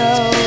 go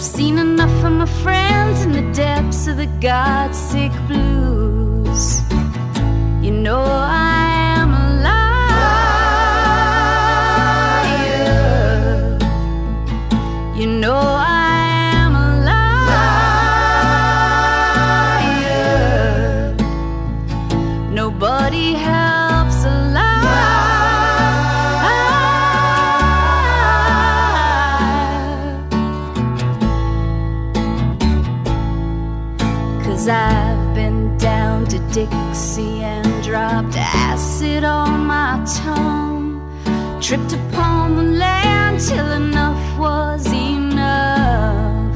I've seen enough of my friends in the depths of the God sick blues. You know I tongue. Tripped upon the land till enough was enough.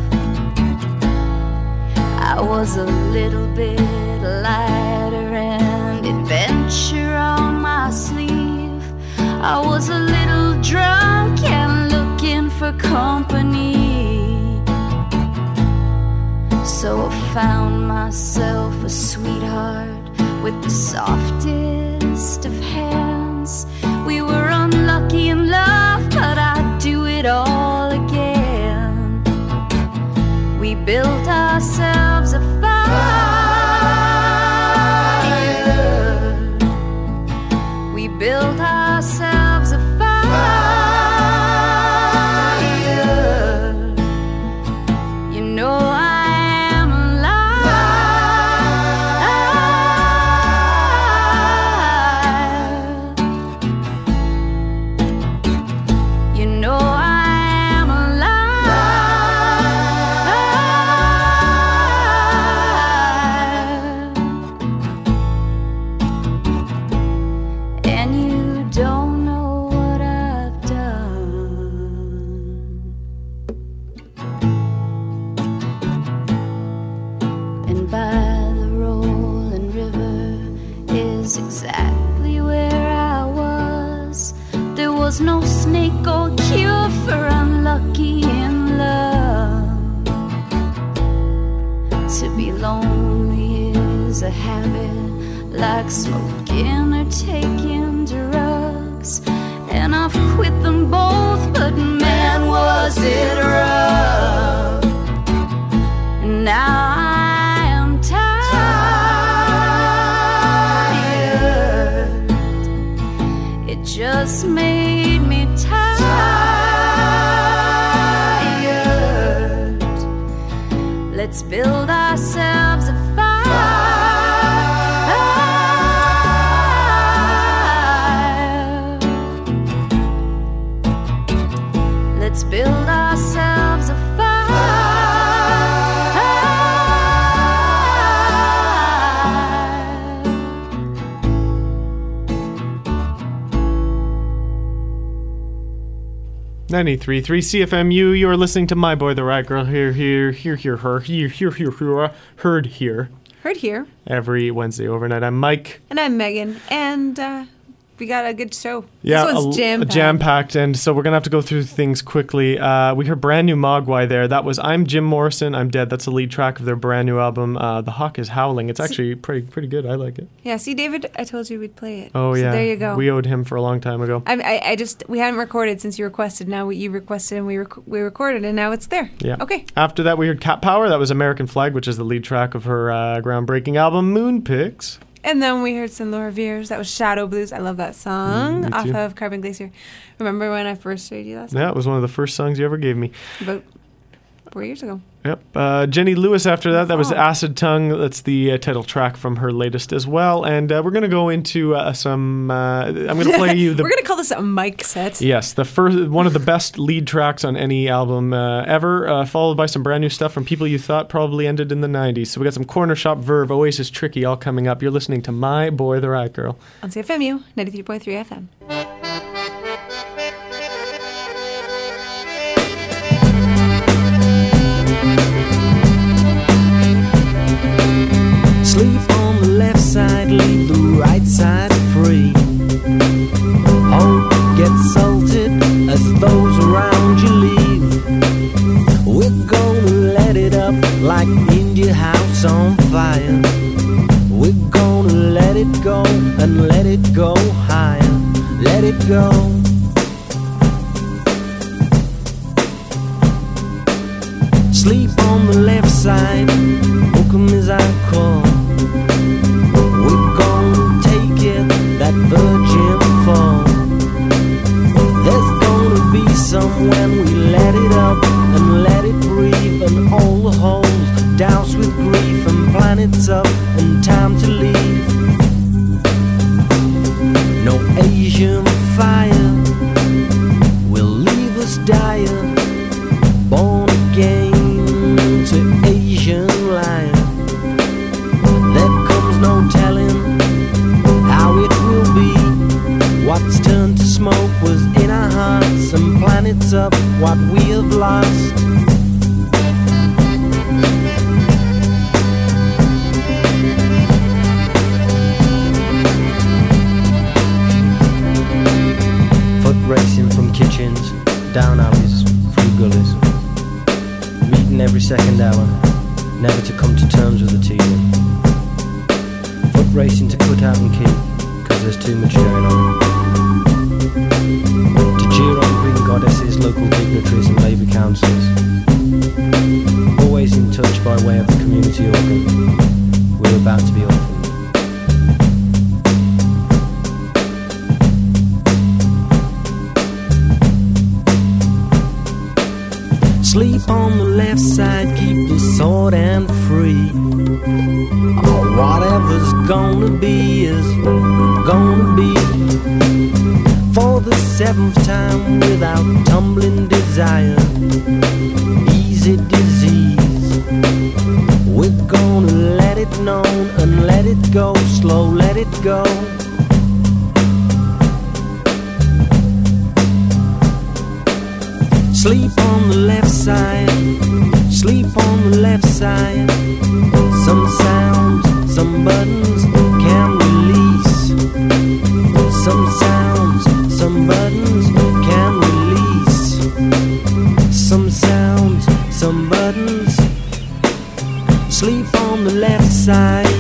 I was a little bit lighter and adventure on my sleeve. I was a little drunk and looking for company. So I found myself a sweetheart with the softest of hands. Unlucky in love, but I'd do it all again. We built ourselves 93.3 CFMU, you're listening to My Boy the Riot Girl here, here, here, here, her, here, here, here, here, heard here Heard here. every Wednesday overnight. I'm Mike. And I'm Megan. And uh, we got a good show. Yeah, this one's jam jam packed, and so we're gonna have to go through things quickly. Uh, we heard brand new Mogwai there. That was "I'm Jim Morrison, I'm Dead." That's the lead track of their brand new album. Uh, the Hawk is Howling. It's actually pretty pretty good. I like it. Yeah, see, David, I told you we'd play it. Oh So yeah, there you go. We owed him for a long time ago. I, I, I just we hadn't recorded since you requested. Now you requested and we rec- we recorded and now it's there. Yeah. Okay. After that, we heard Cat Power. That was American Flag, which is the lead track of her uh, groundbreaking album Moon Pix. And then we heard some Laura Veirs. That was Shadow Blues. I love that song Mm, off of Carbon Glacier. Remember when I first showed you that song? Yeah, it was one of the first songs you ever gave me. Four years ago. Yep. Uh, Jenny Lewis after that. That was. Acid Tongue. That's the uh, title track from her latest as well. And uh, we're going to go into uh, some. Uh, I'm going to play you the. We're gonna call this a mic set. Yes, the first one of the best lead tracks on any album uh, ever, uh, followed by some brand new stuff from people you thought probably ended in the 90s. So we got some Cornershop Verve, Oasis Tricky all coming up. You're listening to My Boy the Riot Girl. On CFMU 93.3 FM. The right side free. Oh, Hope gets salted as those around you leave. We're gonna let it up like India House on fire. We're gonna let it go and let it go higher. Let it go. Sleep on the left side, 'em as I call. That virgin fall. There's gonna be some when we let it up and let it breathe, and all the holes doused with grief, and planets up and time to leave. No Asian fire will leave us dire what we have lost. Foot racing from kitchens, down alleys, through. Reading every second hour, never to come to terms with the TV. Foot racing to cut out and keep, cause there's too much going on. Goddesses, local dignitaries and labour councils. Always in touch by way of the community organ. We're about to be orphaned. Sleep on the left side, keep the sword and free. Oh, whatever's gonna be is gonna be. The seventh time without tumbling desire, easy disease. We're gonna let it known and let it go, slow, let it go. Sleep on the left side, sleep on the left side. Some sounds, some buttons some buttons. Sleep on the left side.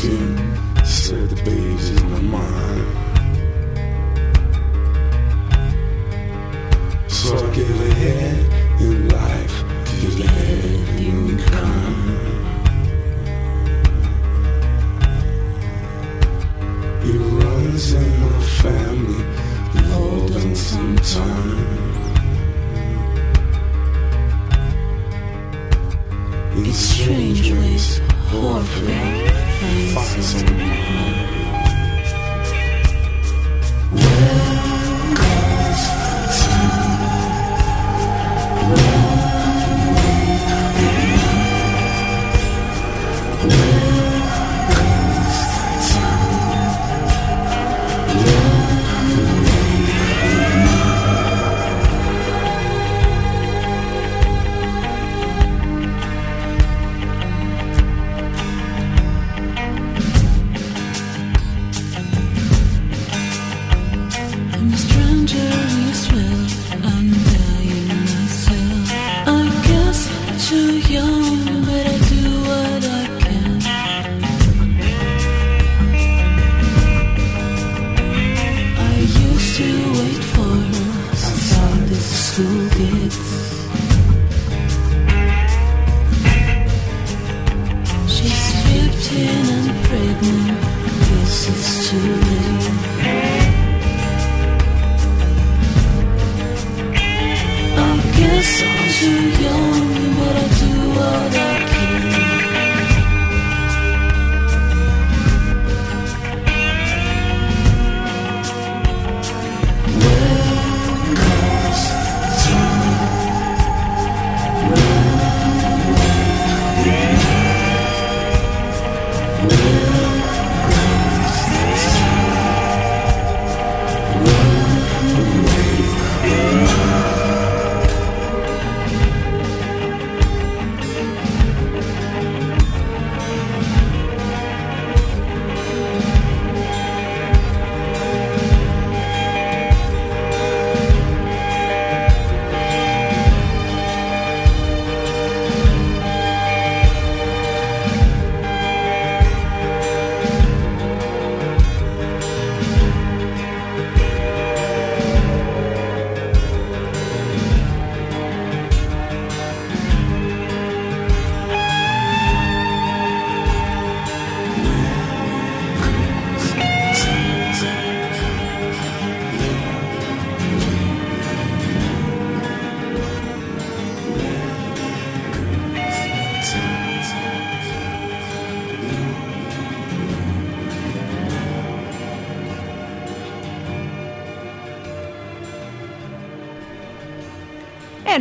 15,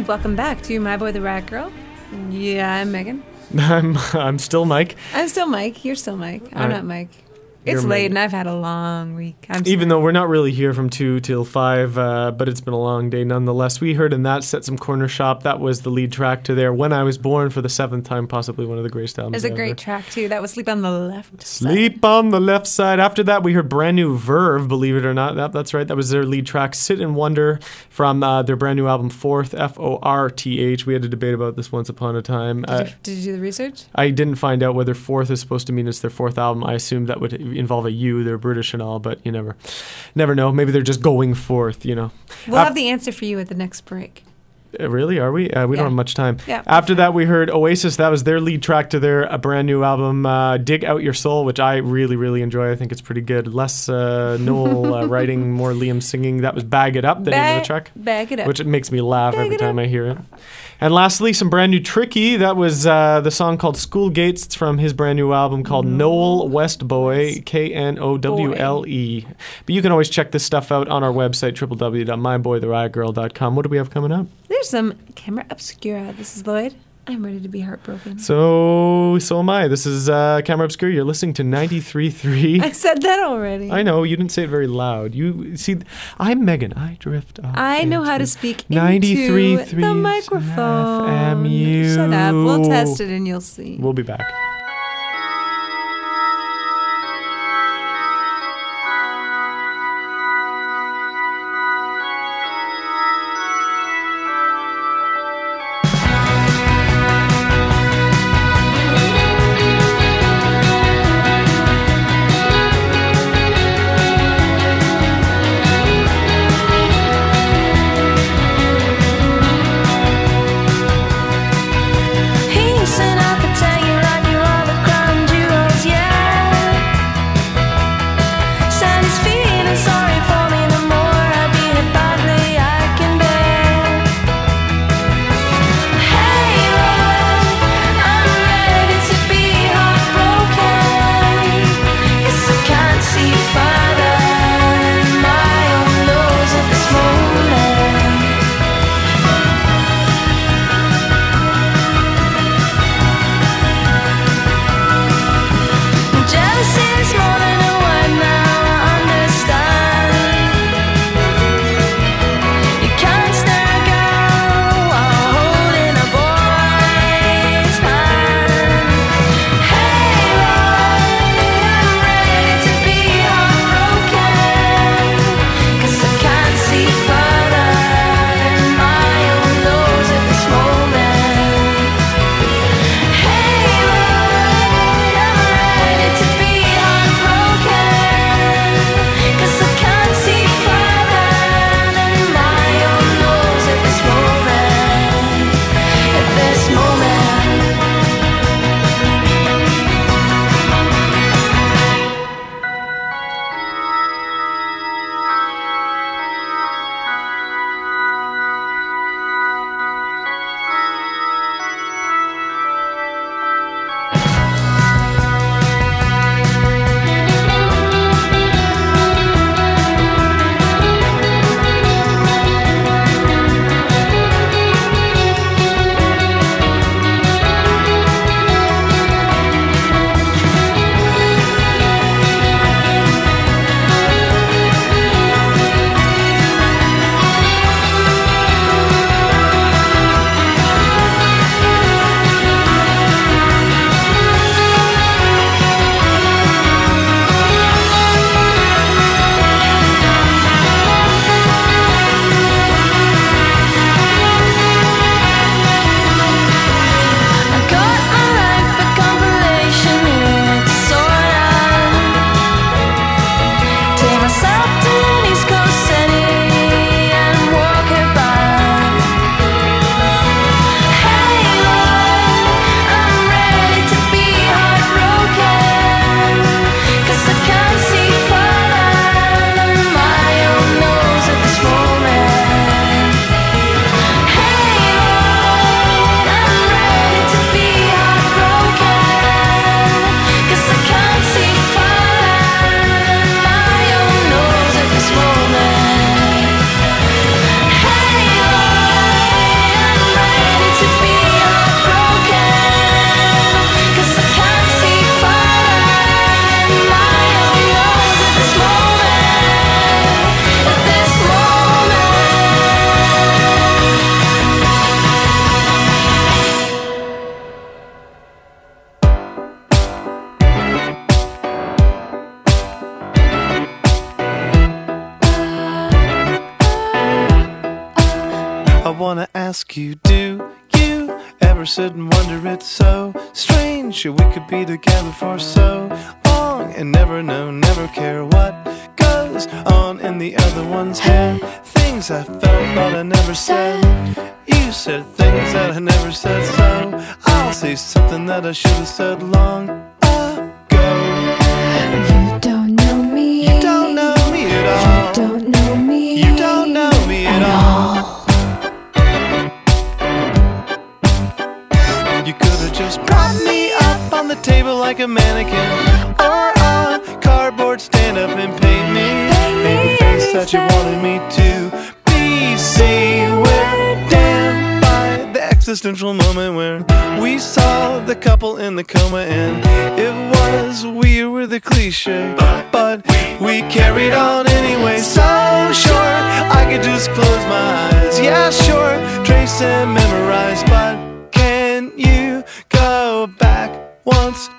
welcome back to My Boy the Riot Girl. Yeah, I'm Megan. I'm I'm still Mike. I'm still Mike. You're still Mike. I'm Uh, not Mike. It's late and I've had a long week. I'm Even though we're not really here from two till five, uh, but it's been a long day nonetheless. We heard in that set some Cornershop. That was the lead track to their "When I Was Born" for the seventh time, possibly one of the greatest albums. It's a great track too. That was Sleep on the Left. Side. Sleep on the left side. After that, we heard brand new Verve, believe it or not. That, that's right. That was their lead track, Sit and Wonder, from uh, their brand new album, Fourth, F O R T H. We had a debate about this once upon a time. Uh, Did, you, did you do the research? I didn't find out whether fourth is supposed to mean it's their fourth album. I assumed that would involve a U. They're British and all, but you never, never know. Maybe they're just going forth. You know. We'll Af- have the answer for you at the next break. Uh, Really? Are we? Uh, we Yeah. don't have much time. Yeah. After that, we heard Oasis. That was their lead track to their uh, brand new album, uh, "Dig Out Your Soul," which I really, really enjoy. I think it's pretty good. Less uh, Noel uh, writing, more Liam singing. That was "Bag It Up," the name of the track, Bag it up. which it makes me laugh Bag every time up. I hear it. And lastly, some brand new Tricky. That was uh, the song called "School Gates." It's from his brand new album called Knowle West Boy, K N O W L E. But you can always check this stuff out on our website, www.myboytheriotgirl.com. What do we have coming up? There's some camera obscura. This is Lloyd. I'm ready to be heartbroken. So so am I. This is uh, Camera Obscura. You're listening to 93.3. I said that already. I know you didn't say it very loud. You see, I'm Megan. I drift. off. I know how to speak into the microphone. FMU. Shut up. We'll test it and you'll see. We'll be back. I should have said love. the coma and it was we were the cliche but we carried on anyway. So sure I could just close my eyes. Yeah sure trace and memorize but can you go back once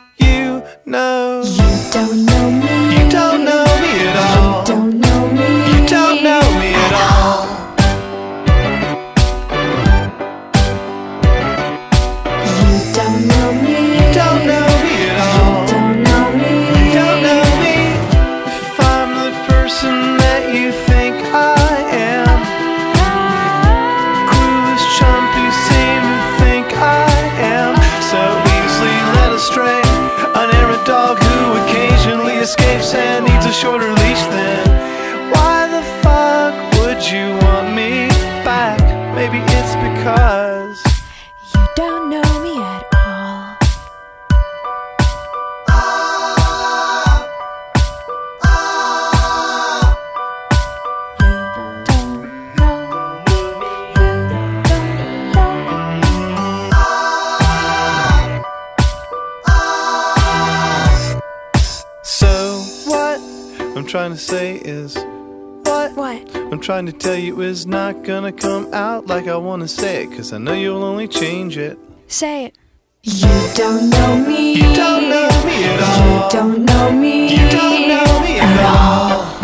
say is what? What? I'm trying to tell you is not gonna come out like I wanna say it, cause I know you'll only change it. Say it. You don't know me. You don't know me at all. You don't know me. You don't know me at all.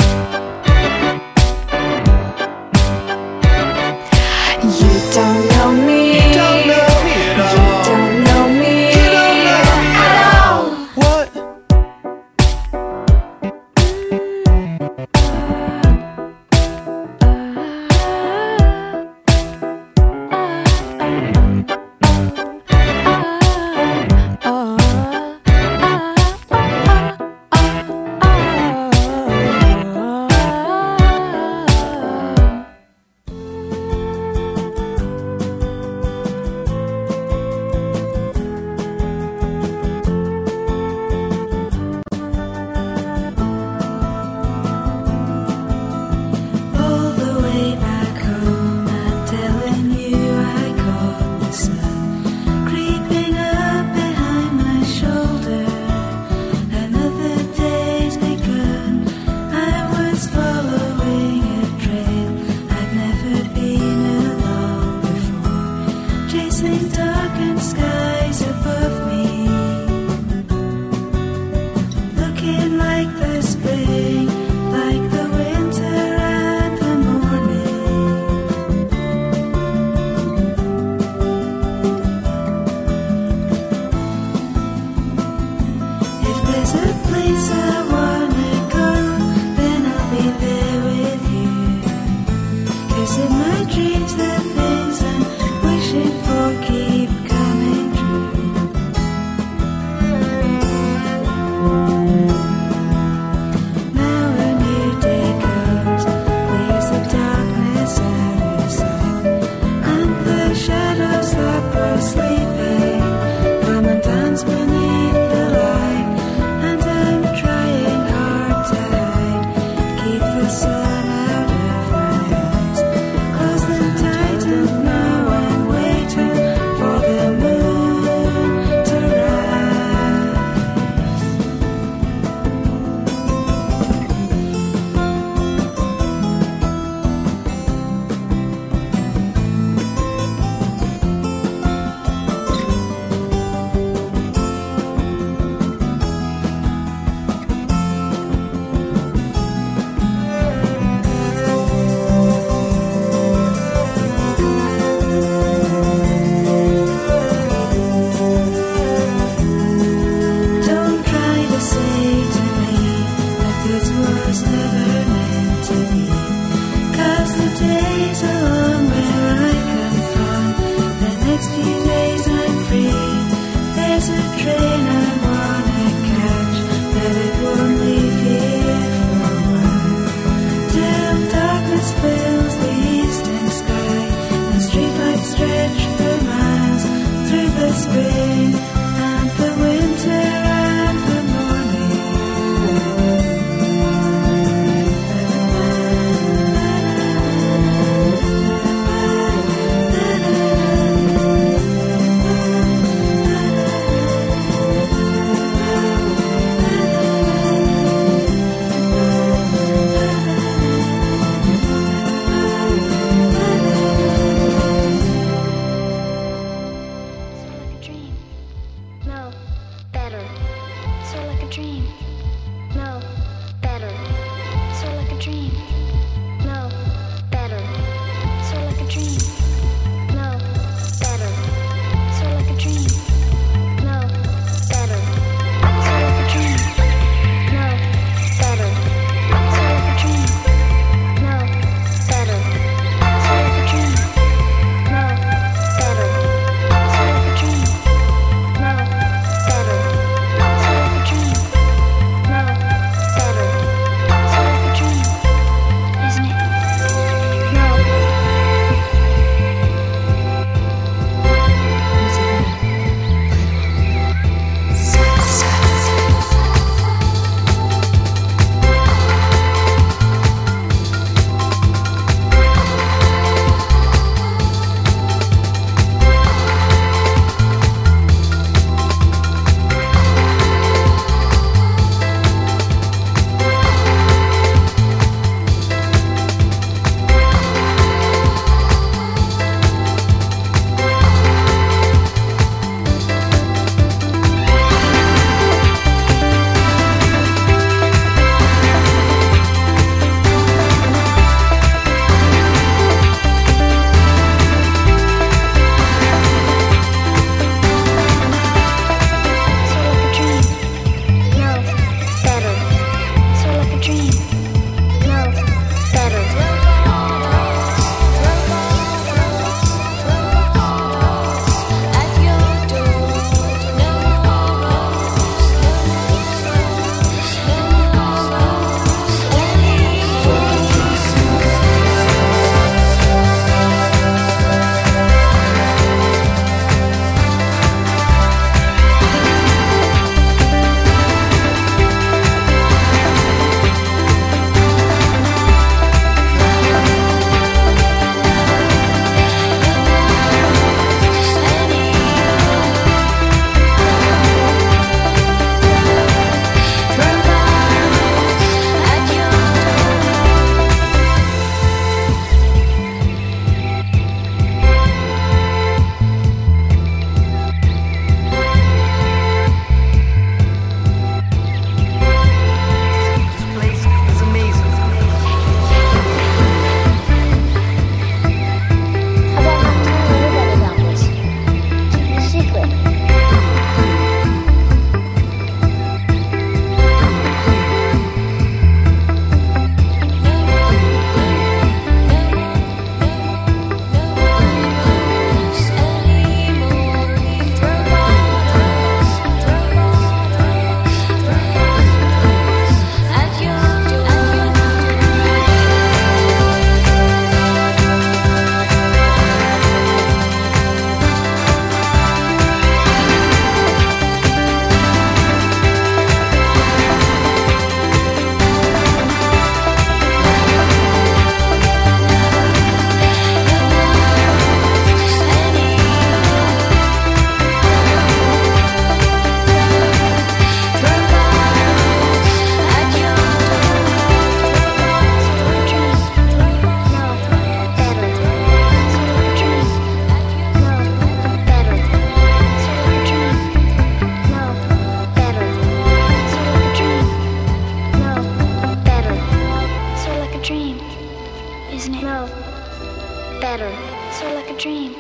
Dream,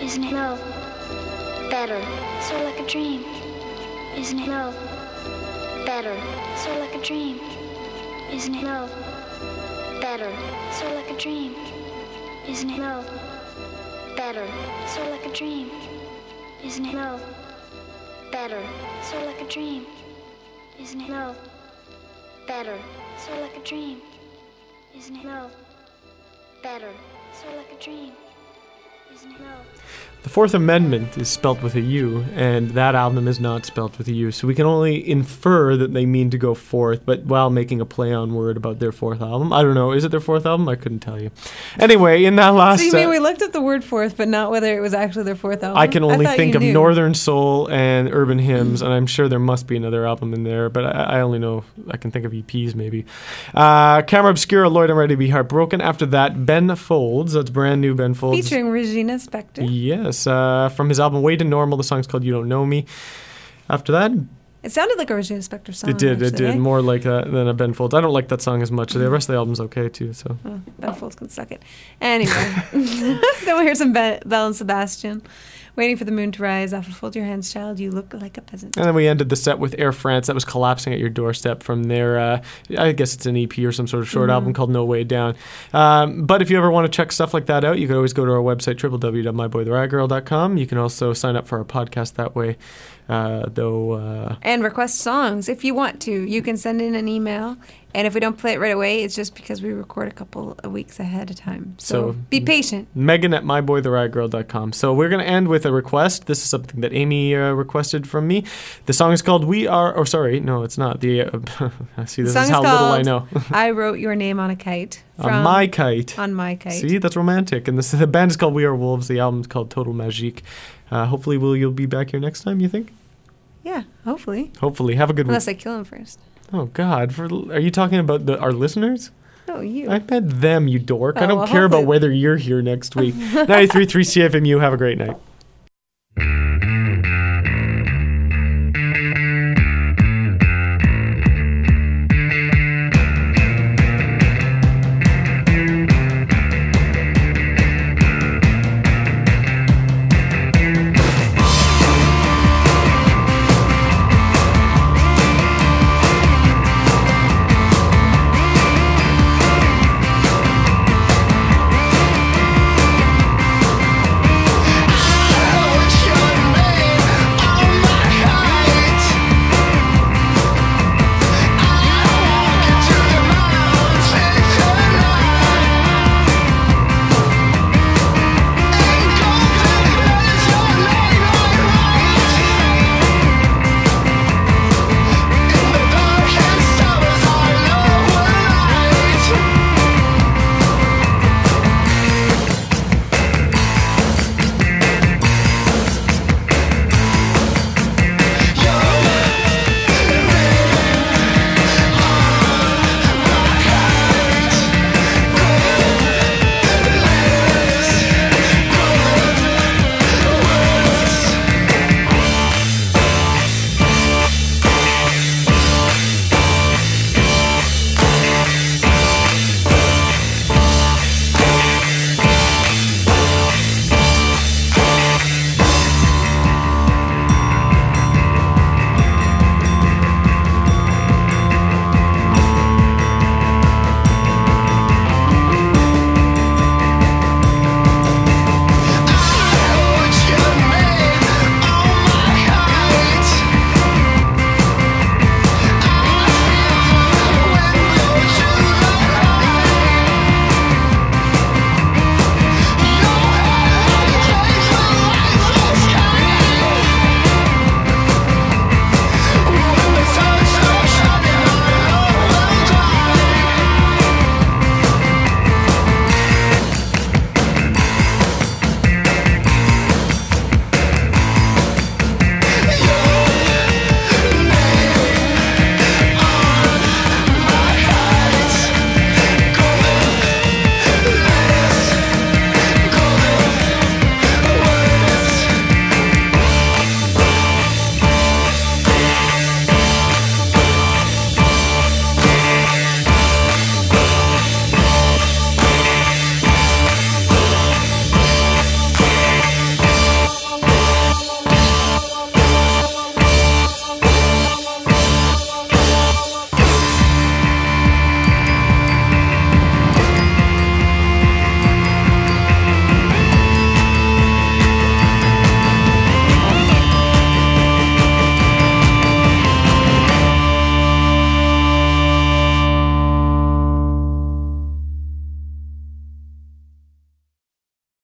isn't it? No. Better. Sort of like a dream, isn't it? No. Better. Sort of like a dream, isn't it? No. Better. Sort of like a dream, isn't it? No. Better. Sort of like a dream, isn't it? No. Better. Sort of like a dream, isn't it? No. Better. Sort of like a dream, isn't it? No. Better. Sort of like a dream. The Fourth Amendment is spelt with a U, and that album is not spelt with a U. So we can only infer that they mean to go fourth, but while making a play on word about their fourth album. I don't know. Is it their fourth album? I couldn't tell you. Anyway, in that last So you mean we looked at the word fourth, but not whether it was actually their fourth album? I can only thought think of knew. Northern Soul and Urban Hymns, and I'm sure there must be another album in there, but I, I only know I can think of EPs maybe. Uh, Camera Obscura, Lloyd, I'm Ready to Be Heartbroken. After that, Ben Folds. That's brand new Ben Folds. Featuring Spektor. Yes, uh, from his album Way to Normal. The song's called You Don't Know Me. After that, It sounded like a Regina Spektor song. it did, it did eh? more like that than a Ben Folds. I don't like that song as much. The rest of the album's okay too. So Oh, Ben Folds can suck it. Anyway, then we'll hear some Be- Belle and Sebastian. Waiting for the moon to rise. Off of Fold Your Hands, Child. You look like a peasant. And then we ended the set with Air France. That was collapsing at your doorstep from their, uh, I guess it's an EP or some sort of short Mhm. album called No Way Down. Um, but if you ever want to check stuff like that out, you can always go to our website, www.myboytheriotgirl.com. You can also sign up for our podcast that way, uh, though. Uh, And request songs if you want to. You can send in an email. And if we don't play it right away, it's just because we record a couple of weeks ahead of time. So, So- be patient. Megan at myboytheriotgirl.com. So we're going to end with a request. This is something that Amy uh, requested from me. The song is called "We Are." Or sorry, no, it's not. The uh, see, this is how little I called know. I wrote your name on a kite. On my kite. On my kite. See, that's romantic. And this, the band is called We Are Wolves. The album is called Total Magique. Uh, hopefully, will you'll be back here next time? You think? Yeah, hopefully. Hopefully, have a good one. Unless. I kill him first. Oh God, for, are you talking about the, our listeners? No, you. I meant them, you dork. I Oh, don't well, care about whether you're here next week. 93.3 CFMU. Have a great night.